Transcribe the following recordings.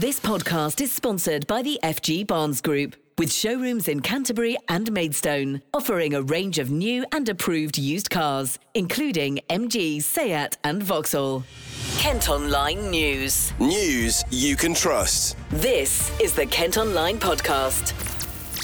This podcast is sponsored by the FG Barnes Group, with showrooms in Canterbury and Maidstone, offering a range of new and approved used cars, including MG, Seat, and Vauxhall. Kent Online News. News you can trust. This is the Kent Online Podcast.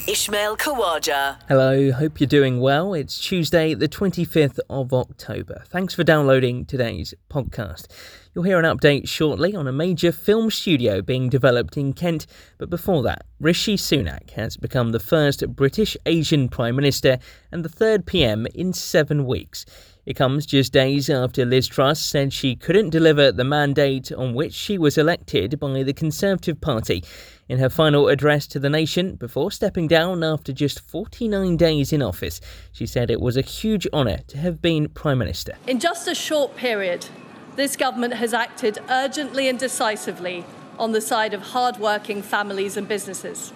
Ishmael Kawaja. Hello, hope you're doing well. It's Tuesday, the 25th of October. Thanks for downloading today's podcast. You'll hear an update shortly on a major film studio being developed in Kent, but before that, Rishi Sunak has become the first British Asian Prime Minister and the third PM in seven weeks. It comes just days after Liz Truss said she couldn't deliver the mandate on which she was elected by the Conservative Party. In her final address to the nation before stepping down after just 49 days in office, she said it was a huge honour to have been Prime Minister. In just a short period, this government has acted urgently and decisively on the side of hard-working families and businesses.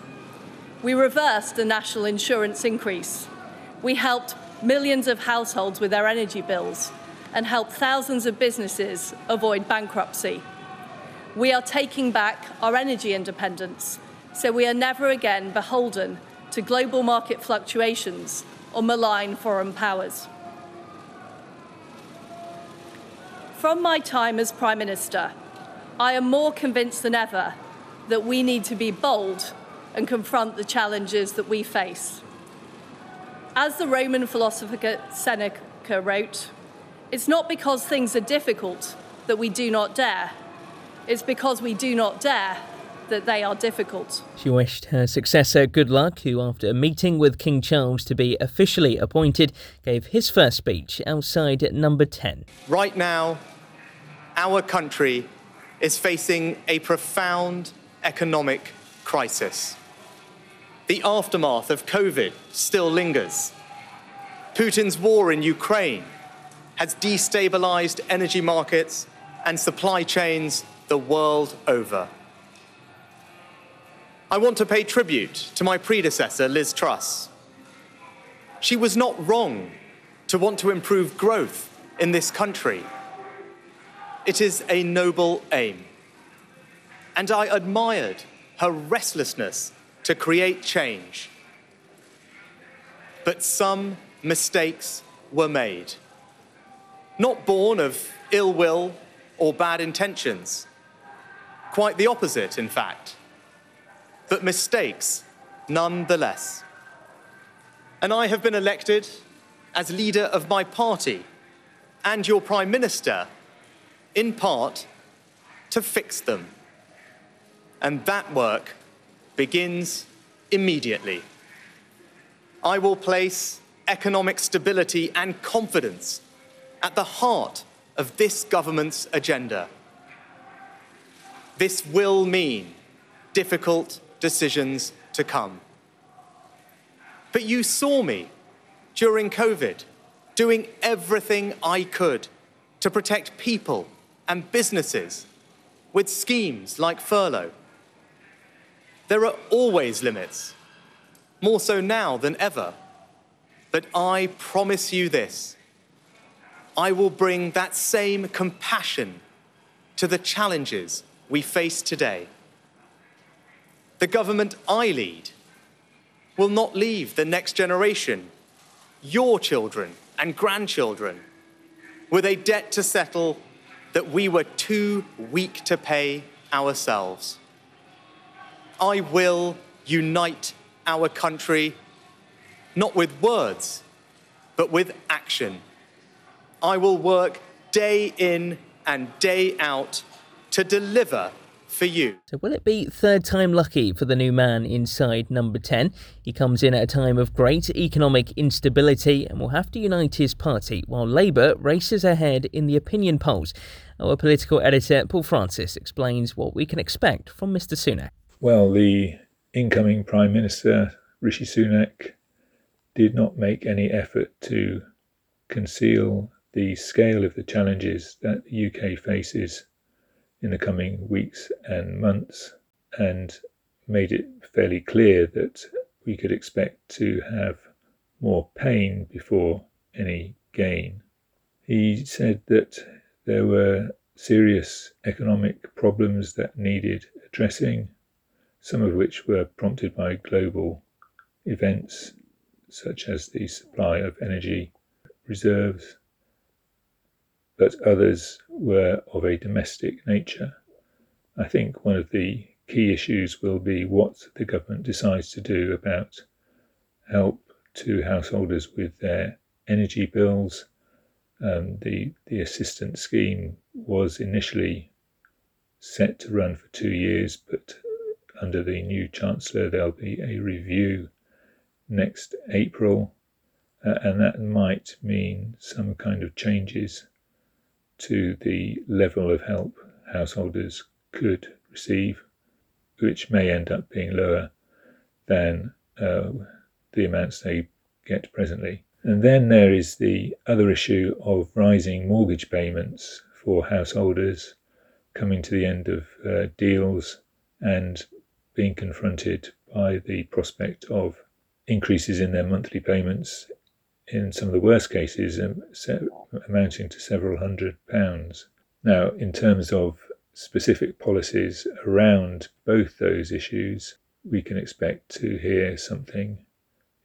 We reversed the national insurance increase. We helped millions of households with their energy bills and helped thousands of businesses avoid bankruptcy. We are taking back our energy independence so we are never again beholden to global market fluctuations or malign foreign powers. From my time as Prime Minister, I am more convinced than ever that we need to be bold and confront the challenges that we face. As the Roman philosopher Seneca wrote, it's not because things are difficult that we do not dare, it's because we do not dare that they are difficult. She wished her successor good luck, who, after a meeting with King Charles to be officially appointed, gave his first speech outside number 10. Right now, our country is facing a profound economic crisis. The aftermath of COVID still lingers. Putin's war in Ukraine has destabilized energy markets and supply chains the world over. I want to pay tribute to my predecessor, Liz Truss. She was not wrong to want to improve growth in this country it is a noble aim. And I admired her restlessness to create change. But some mistakes were made, not born of ill will or bad intentions. Quite the opposite, in fact. But mistakes nonetheless. And I have been elected as leader of my party and your Prime Minister in part, to fix them. And that work begins immediately. I will place economic stability and confidence at the heart of this government's agenda. This will mean difficult decisions to come. But you saw me during COVID doing everything I could to protect people and businesses with schemes like furlough. There are always limits, more so now than ever. But I promise you this I will bring that same compassion to the challenges we face today. The government I lead will not leave the next generation, your children and grandchildren, with a debt to settle that we were too weak to pay ourselves. I will unite our country, not with words, but with action. I will work day in and day out to deliver for you. So, will it be third time lucky for the new man inside number 10? He comes in at a time of great economic instability and will have to unite his party while Labour races ahead in the opinion polls. Our political editor, Paul Francis, explains what we can expect from Mr. Sunak. Well, the incoming Prime Minister, Rishi Sunak, did not make any effort to conceal the scale of the challenges that the UK faces in the coming weeks and months and made it fairly clear that we could expect to have more pain before any gain. He said that there were serious economic problems that needed addressing, some of which were prompted by global events such as the supply of energy reserves, but others were of a domestic nature. I think one of the key issues will be what the government decides to do about help to householders with their energy bills. Um, the the assistance scheme was initially set to run for two years, but under the new chancellor there'll be a review next April, uh, and that might mean some kind of changes to the level of help householders could receive, which may end up being lower than uh, the amounts they get presently. And then there is the other issue of rising mortgage payments for householders coming to the end of uh, deals and being confronted by the prospect of increases in their monthly payments in some of the worst cases um, amounting to several hundred pounds. Now, in terms of specific policies around both those issues, we can expect to hear something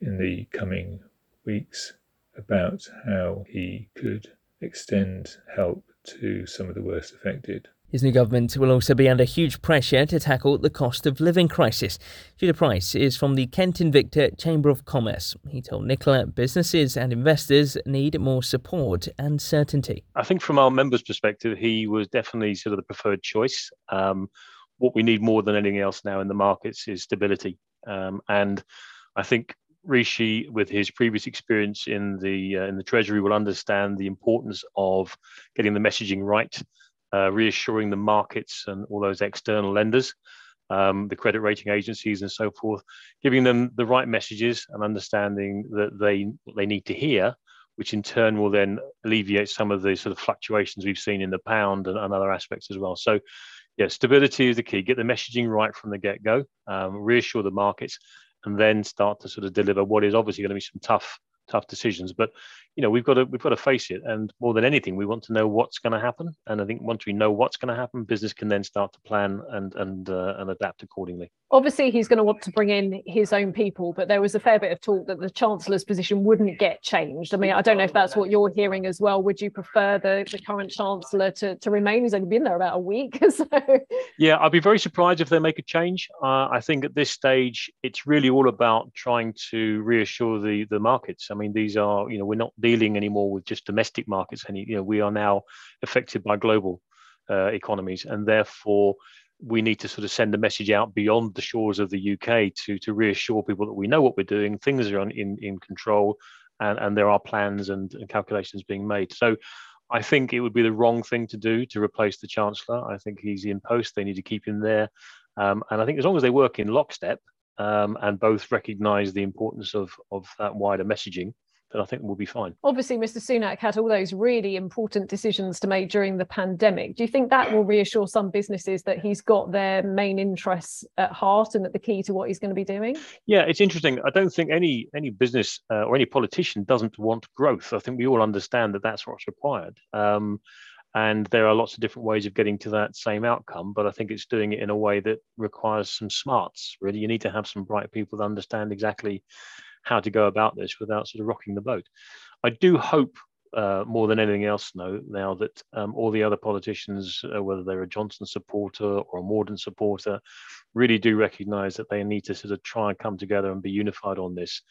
in the coming weeks about how he could extend help to some of the worst affected. His new government will also be under huge pressure to tackle the cost of living crisis. Judah Price is from the Kent Invicta Chamber of Commerce. He told Nicola businesses and investors need more support and certainty. I think from our members' perspective, he was definitely sort of the preferred choice. Um, what we need more than anything else now in the markets is stability. Um, and I think Rishi, with his previous experience in the uh, in the Treasury, will understand the importance of getting the messaging right uh, reassuring the markets and all those external lenders, um, the credit rating agencies and so forth, giving them the right messages and understanding that they they need to hear, which in turn will then alleviate some of the sort of fluctuations we've seen in the pound and, and other aspects as well. So, yeah, stability is the key. Get the messaging right from the get go, um, reassure the markets, and then start to sort of deliver what is obviously going to be some tough tough decisions. But you know, we've got to we've got to face it. And more than anything, we want to know what's going to happen. And I think once we know what's going to happen, business can then start to plan and and uh, and adapt accordingly. Obviously, he's going to want to bring in his own people, but there was a fair bit of talk that the chancellor's position wouldn't get changed. I mean, I don't know if that's what you're hearing as well. Would you prefer the, the current chancellor to, to remain? He's only been there about a week. So yeah, I'd be very surprised if they make a change. Uh, I think at this stage, it's really all about trying to reassure the the markets. I mean, these are you know we're not dealing anymore with just domestic markets. Any you know we are now affected by global uh, economies, and therefore we need to sort of send a message out beyond the shores of the UK to to reassure people that we know what we're doing, things are in in control, and and there are plans and, and calculations being made. So. I think it would be the wrong thing to do to replace the chancellor. I think he's in post; they need to keep him there, um, and I think as long as they work in lockstep um, and both recognise the importance of of that wider messaging, then I think we'll be fine. Obviously, Mr. Sunak had all those really important decisions to make during the pandemic. Do you think that will reassure some businesses that he's got their main interests at heart and that the key to what he's going to be doing? Yeah, it's interesting. I don't think any any business uh, or any politician doesn't want growth. I think we all understand that that's what's required. Um, and there are lots of different ways of getting to that same outcome but i think it's doing it in a way that requires some smarts really you need to have some bright people that understand exactly how to go about this without sort of rocking the boat. I do hope uh, more than anything else now, now that um, all the other politicians, uh, whether they're a Johnson supporter or a Mordaunt supporter, really do recognise that they need to sort of try and come together and be unified on this.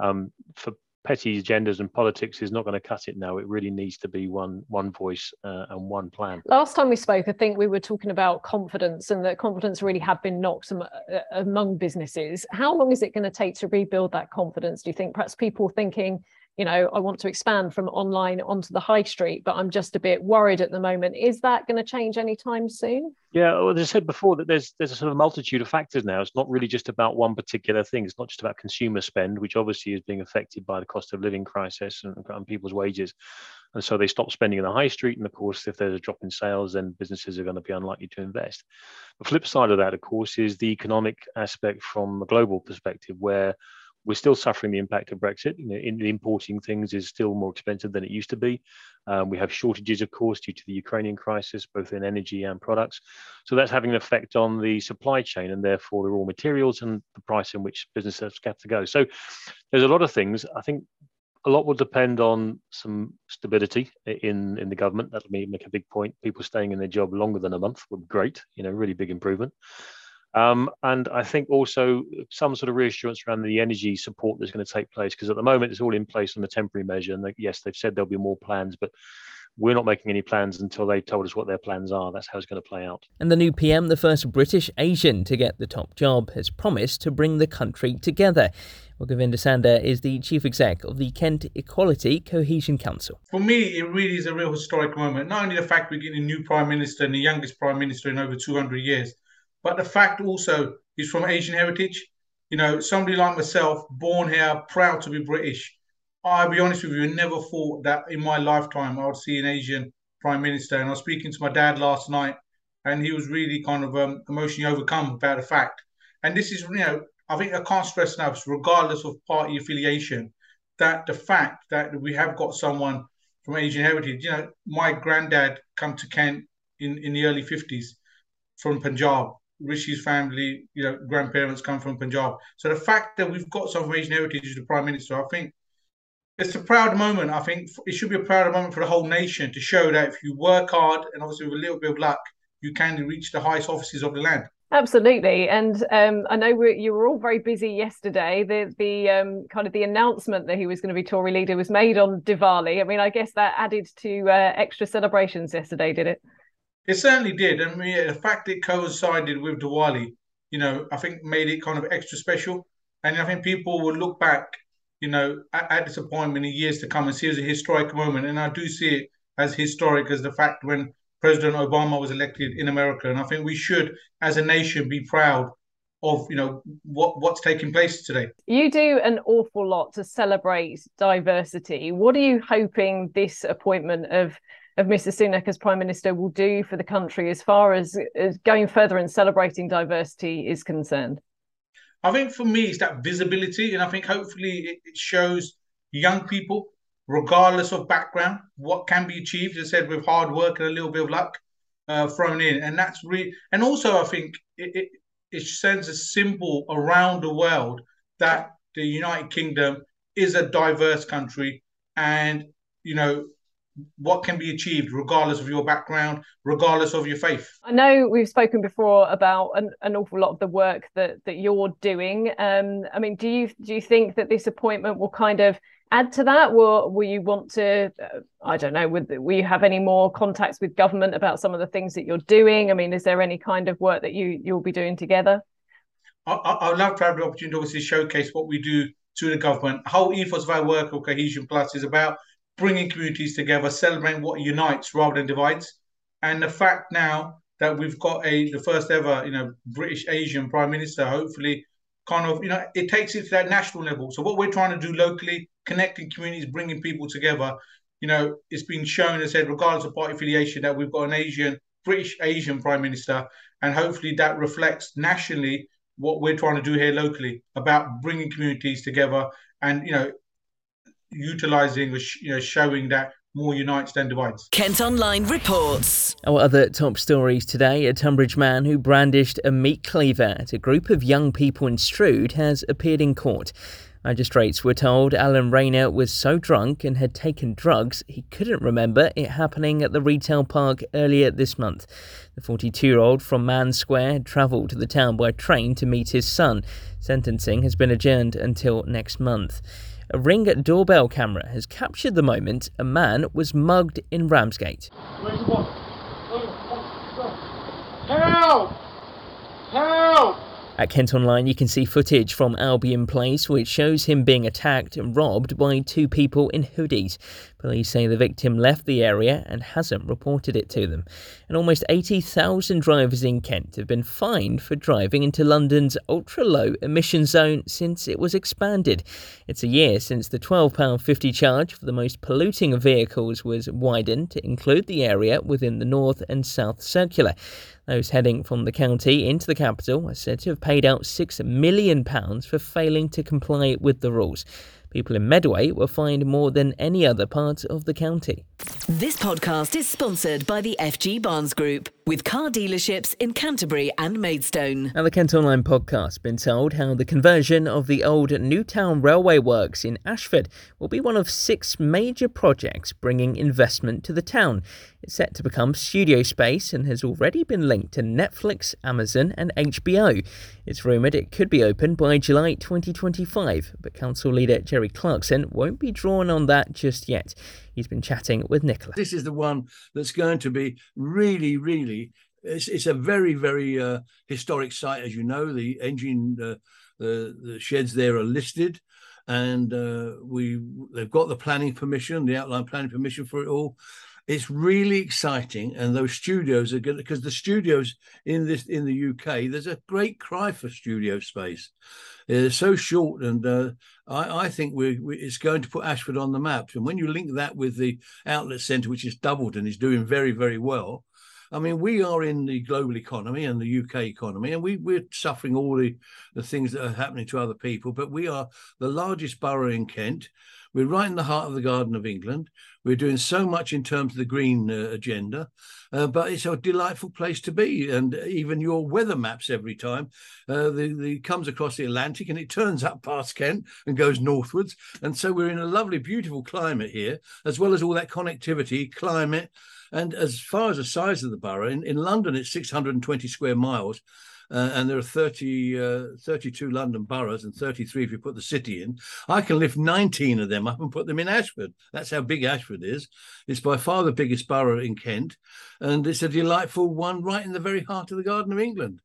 Um, for petty agendas and politics is not going to cut it now. It really needs to be one one voice uh, and one plan. Last time we spoke, I think we were talking about confidence and that confidence really had been knocked uh, among businesses. How long is it going to take to rebuild that confidence? Do you think perhaps people thinking you know, I want to expand from online onto the high street, but I'm just a bit worried at the moment. Is that going to change anytime soon? Yeah, well, as I said before, that there's there's a sort of multitude of factors now. It's not really just about one particular thing. It's not just about consumer spend, which obviously is being affected by the cost of living crisis and, and people's wages, and so they stop spending in the high street. And of course, if there's a drop in sales, then businesses are going to be unlikely to invest. The flip side of that, of course, is the economic aspect from a global perspective, where we're still suffering the impact of Brexit. You know, in, importing things is still more expensive than it used to be. Um, we have shortages, of course, due to the Ukrainian crisis, both in energy and products. So that's having an effect on the supply chain and therefore the raw materials and the price in which businesses have to go. So there's a lot of things. I think a lot will depend on some stability in in the government. That'll make a big point. People staying in their job longer than a month would be great. You know, really big improvement. Um, and I think also some sort of reassurance around the energy support that's going to take place, because at the moment it's all in place on a temporary measure. And yes, they've said there'll be more plans, but we're not making any plans until they've told us what their plans are. That's how it's going to play out. And the new PM, the first British Asian to get the top job, has promised to bring the country together. Well, Gurvinder Sandher is the chief exec of the Kent Equality Cohesion Council. For me, it really is a real historic moment. Not only the fact we're getting a new prime minister and the youngest prime minister in over 200 years, but the fact also he's from Asian heritage. You know, somebody like myself, born here, proud to be British. I'll be honest with you, I never thought that in my lifetime I would see an Asian prime minister. And I was speaking to my dad last night, and he was really kind of um, emotionally overcome about the fact. And this is, you know, I think I can't stress enough, regardless of party affiliation, that the fact that we have got someone from Asian heritage. You know, my granddad come to Kent in, in the early 50s from Punjab. Rishi's family, you know, grandparents come from Punjab. So the fact that we've got some Asian heritage as the Prime Minister, I think it's a proud moment. I think it should be a proud moment for the whole nation to show that if you work hard and obviously with a little bit of luck, you can reach the highest offices of the land. Absolutely, and um, I know we, you were all very busy yesterday. The the um, kind of the announcement that he was going to be Tory leader was made on Diwali. I mean, I guess that added to uh, extra celebrations yesterday, did it? It certainly did. I mean, the fact it coincided with Diwali, you know, I think made it kind of extra special. And I think people will look back, you know, at, at this appointment in years to come and see it as a historic moment. And I do see it as historic as the fact when President Obama was elected in America. And I think we should, as a nation, be proud of you know what what's taking place today. You do an awful lot to celebrate diversity. What are you hoping this appointment of of Mr. Sunak as Prime Minister will do for the country as far as, as going further and celebrating diversity is concerned? I think for me, it's that visibility, and I think hopefully it shows young people regardless of background, what can be achieved, as I said, with hard work and a little bit of luck uh, thrown in. And that's really, and also I think it, it, it sends a symbol around the world that the United Kingdom is a diverse country and, you know, what can be achieved regardless of your background regardless of your faith i know we've spoken before about an, an awful lot of the work that that you're doing um i mean do you do you think that this appointment will kind of add to that? Will will you want to? Uh, I don't know. Would will you have any more contacts with government about some of the things that you're doing? I mean, is there any kind of work that you you'll be doing together? I, I would love to have the opportunity to obviously showcase what we do to the government. The whole ethos of our work of Cohesion Plus is about bringing communities together, celebrating what unites rather than divides. And the fact now that we've got a the first ever, you know, British Asian Prime Minister, hopefully kind of, you know, it takes it to that national level. So what we're trying to do locally, connecting communities, bringing people together, you know, it's been shown, as said, regardless of party affiliation, that we've got an Asian, British Asian Prime Minister, and hopefully that reflects nationally what we're trying to do here locally about bringing communities together and, you know, utilizing, you know, showing that more unites than divides. Kent Online reports. Our other top stories today a Tonbridge man who brandished a meat cleaver at a group of young people in Strood has appeared in court. Magistrates were told Alan Rayner was so drunk and had taken drugs he couldn't remember it happening at the retail park earlier this month. The 42 year old from Mann Square had travelled to the town by train to meet his son. Sentencing has been adjourned until next month. A ring doorbell camera has captured the moment a man was mugged in Ramsgate. Help! Help! At Kent Online, you can see footage from Albion Place, which shows him being attacked and robbed by two people in hoodies. Police say the victim left the area and hasn't reported it to them. And almost 80,000 drivers in Kent have been fined for driving into London's ultra low emission zone since it was expanded. It's a year since the £12.50 charge for the most polluting vehicles was widened to include the area within the North and South Circular. Those heading from the county into the capital are said to have paid out £6 million for failing to comply with the rules. People in Medway were fined more than any other part of the county. This podcast is sponsored by the FG Barnes Group, with car dealerships in Canterbury and Maidstone. Now, the Kent Online podcast been told how the conversion of the old Newtown Railway Works in Ashford will be one of six major projects bringing investment to the town. It's set to become studio space and has already been linked to Netflix, Amazon, and HBO. It's rumoured it could be open by July 2025, but Council Leader Gerry Clarkson won't be drawn on that just yet. He's been chatting with Nicola. This is the one that's going to be really, really. It's, it's a very, very uh, historic site, as you know. The engine, uh, the the sheds there are listed, and uh, we they've got the planning permission, the outline planning permission for it all it's really exciting and those studios are good because the studios in this in the uk there's a great cry for studio space they're so short and uh, I, I, think we, we, it's going to put ashford on the map. And when you link that with the outlet centre which is doubled and is doing very very well I mean, we are in the global economy and the UK economy, and we, we're suffering all the, the things that are happening to other people. But we are the largest borough in Kent. We're right in the heart of the Garden of England. We're doing so much in terms of the green uh, agenda, uh, but it's a delightful place to be. And even your weather maps every time uh, the, the comes across the Atlantic and it turns up past Kent and goes northwards. And so we're in a lovely, beautiful climate here, as well as all that connectivity, climate. And as far as the size of the borough, in, in London, it's 620 square miles. Uh, and there are 30, uh, 32 London boroughs and 33 if you put the city in. I can lift 19 of them up and put them in Ashford. That's how big Ashford is. It's by far the biggest borough in Kent, and it's a delightful one right in the very heart of the Garden of England.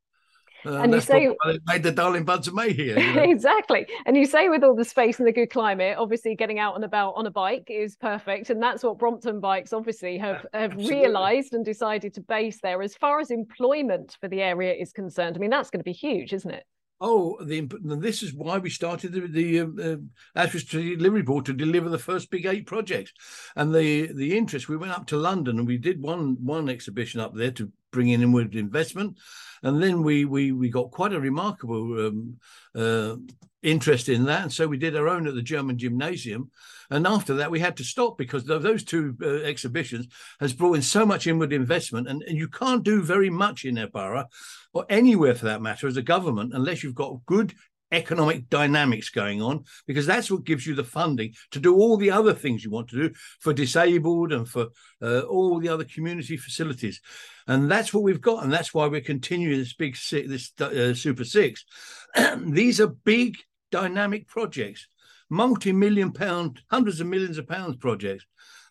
Uh, and you say made the darling buds of May here. You know? exactly. And you say with all the space and the good climate, obviously getting out and about on a bike is perfect. And that's what Brompton Bikes obviously have, have realised and decided to base there. As far as employment for the area is concerned, I mean, that's going to be huge, isn't it? Oh, the, this is why we started the, the uh, Ashford Delivery Board to deliver the first big eight projects, and the the interest. We went up to London and we did one one exhibition up there to bring in inward investment, and then we we we got quite a remarkable um, uh, interest in that, and so we did our own at the German Gymnasium, and after that we had to stop because those two uh, exhibitions has brought in so much inward investment, and, and you can't do very much in borough or anywhere for that matter as a government unless you've got good economic dynamics going on because that's what gives you the funding to do all the other things you want to do for disabled and for uh, all the other community facilities. And that's what we've got and that's why we're continuing this big this uh, super six. These are big dynamic projects multi-million pound hundreds of millions of pounds projects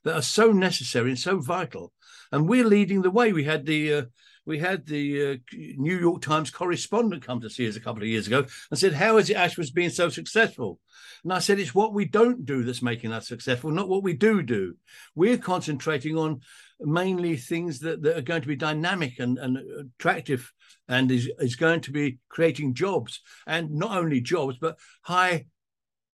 that are so necessary and so vital. And we're leading the way. We had the uh, we had the uh, New York Times correspondent come to see us a couple of years ago and said, How is it Ashford's being so successful? And I said, It's what we don't do that's making us successful, not what we do do. We're concentrating on mainly things that, that are going to be dynamic and, and attractive and is, is going to be creating jobs and not only jobs, but high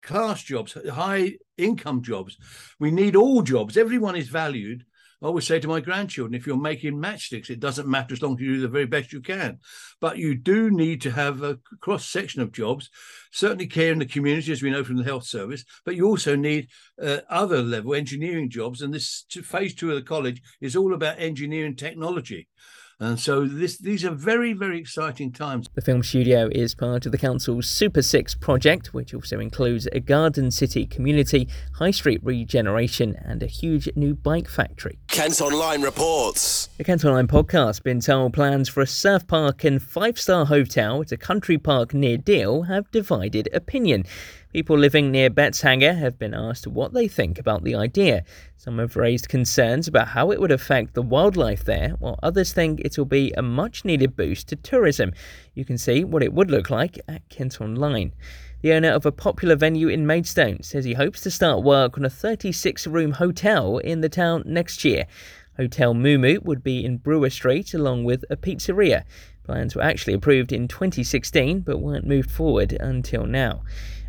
class jobs, high income jobs. We need all jobs. Everyone is valued I always say to my grandchildren, if you're making matchsticks, it doesn't matter as long as you do the very best you can. But you do need to have a cross section of jobs, certainly care in the community, as we know from the health service, but you also need uh, other level engineering jobs. And this phase two of the college is all about engineering technology. And so this, these are very, very exciting times. The film studio is part of the council's Super Six project, which also includes a garden city community, high street regeneration, and a huge new bike factory. Kent Online reports. The Kent Online podcast been told plans for a surf park and five star hotel at a country park near Deal have divided opinion. People living near Betteshanger have been asked what they think about the idea. Some have raised concerns about how it would affect the wildlife there, while others think it will be a much needed boost to tourism. You can see what it would look like at Kent Online. The owner of a popular venue in Maidstone says he hopes to start work on a 36 room hotel in the town next year. Hotel Mumu would be in Brewer Street along with a pizzeria. Plans were actually approved in 2016 but weren't moved forward until now.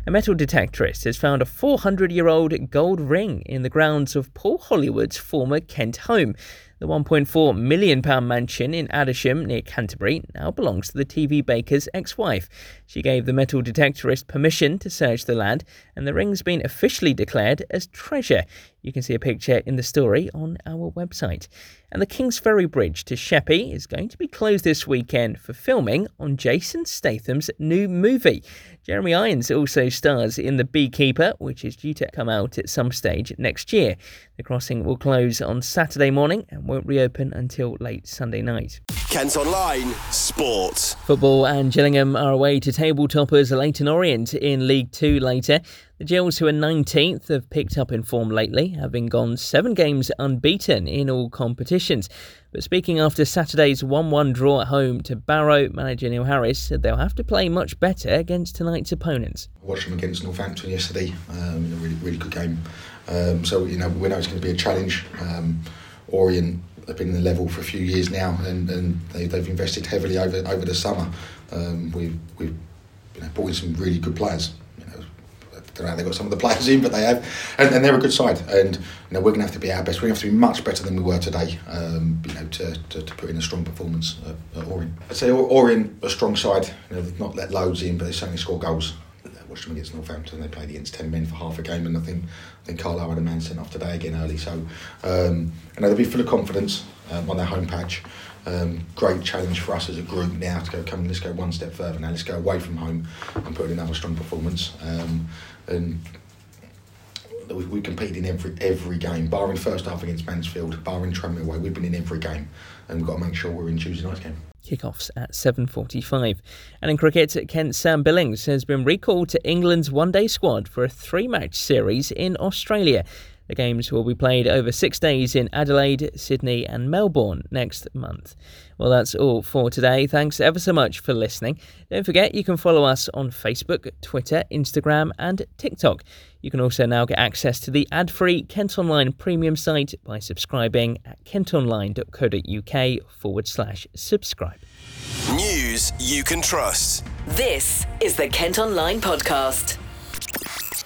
A metal detectorist has found a 400 year old gold ring in the grounds of Paul Hollywood's former Kent home. The £1.4 million mansion in Adisham near Canterbury now belongs to the TV baker's ex wife. She gave the metal detectorist permission to search the land, and the ring's been officially declared as treasure. You can see a picture in the story on our website. And the Kingsferry Bridge to Sheppey is going to be closed this weekend for filming on Jason Statham's new movie. Jeremy Irons also stars in The Beekeeper, which is due to come out at some stage next year. The crossing will close on Saturday morning and won't reopen until late Sunday night. Kent Online Sport. Football and Gillingham are away to table toppers Leyton Orient in League Two later. The Gills, who are 19th, have picked up in form lately, having gone seven games unbeaten in all competitions. But speaking after Saturday's 1 1 draw at home to Barrow, manager Neil Harris said they'll have to play much better against tonight's opponents. I watched them against Northampton yesterday um, in a really, really good game. Um, so, you know, we know it's going to be a challenge. Um, Orient have been in the level for a few years now, and, and they, have invested heavily over over the summer. Um, we've we've you know, brought in some really good players. You know, I don't know how they got some of the players in, but they have, and, and they're a good side. And you know, we're going to have to be our best. We're going to have to be much better than we were today. Um, you know, to, to, to, put in a strong performance at, at Orient. I'd say Orient a strong side. You know, they've not let loads in, but they certainly score goals watched them against Northampton. They played against ten men for half a game, and I think I think Carlisle had a man sent off today again early. So um, I know they'll be full of confidence um, on their home patch. Um, great challenge for us as a group now to go come. Let's go one step further now. Let's go away from home and put in another strong performance. Um, and we, we competed in every every game, barring first half against Mansfield, barring Tranmere away. We've been in every game, and we've got to make sure we're in Tuesday night's game. Kickoffs at 7:45. And in cricket, Kent Sam Billings has been recalled to England's one-day squad for a three-match series in Australia. The games will be played over six days in Adelaide, Sydney, and Melbourne next month. Well, that's all for today. Thanks ever so much for listening. Don't forget you can follow us on Facebook, Twitter, Instagram, and TikTok. You can also now get access to the ad free Kent Online premium site by subscribing at kentonline.co.uk forward slash subscribe. News you can trust. This is the Kent Online Podcast.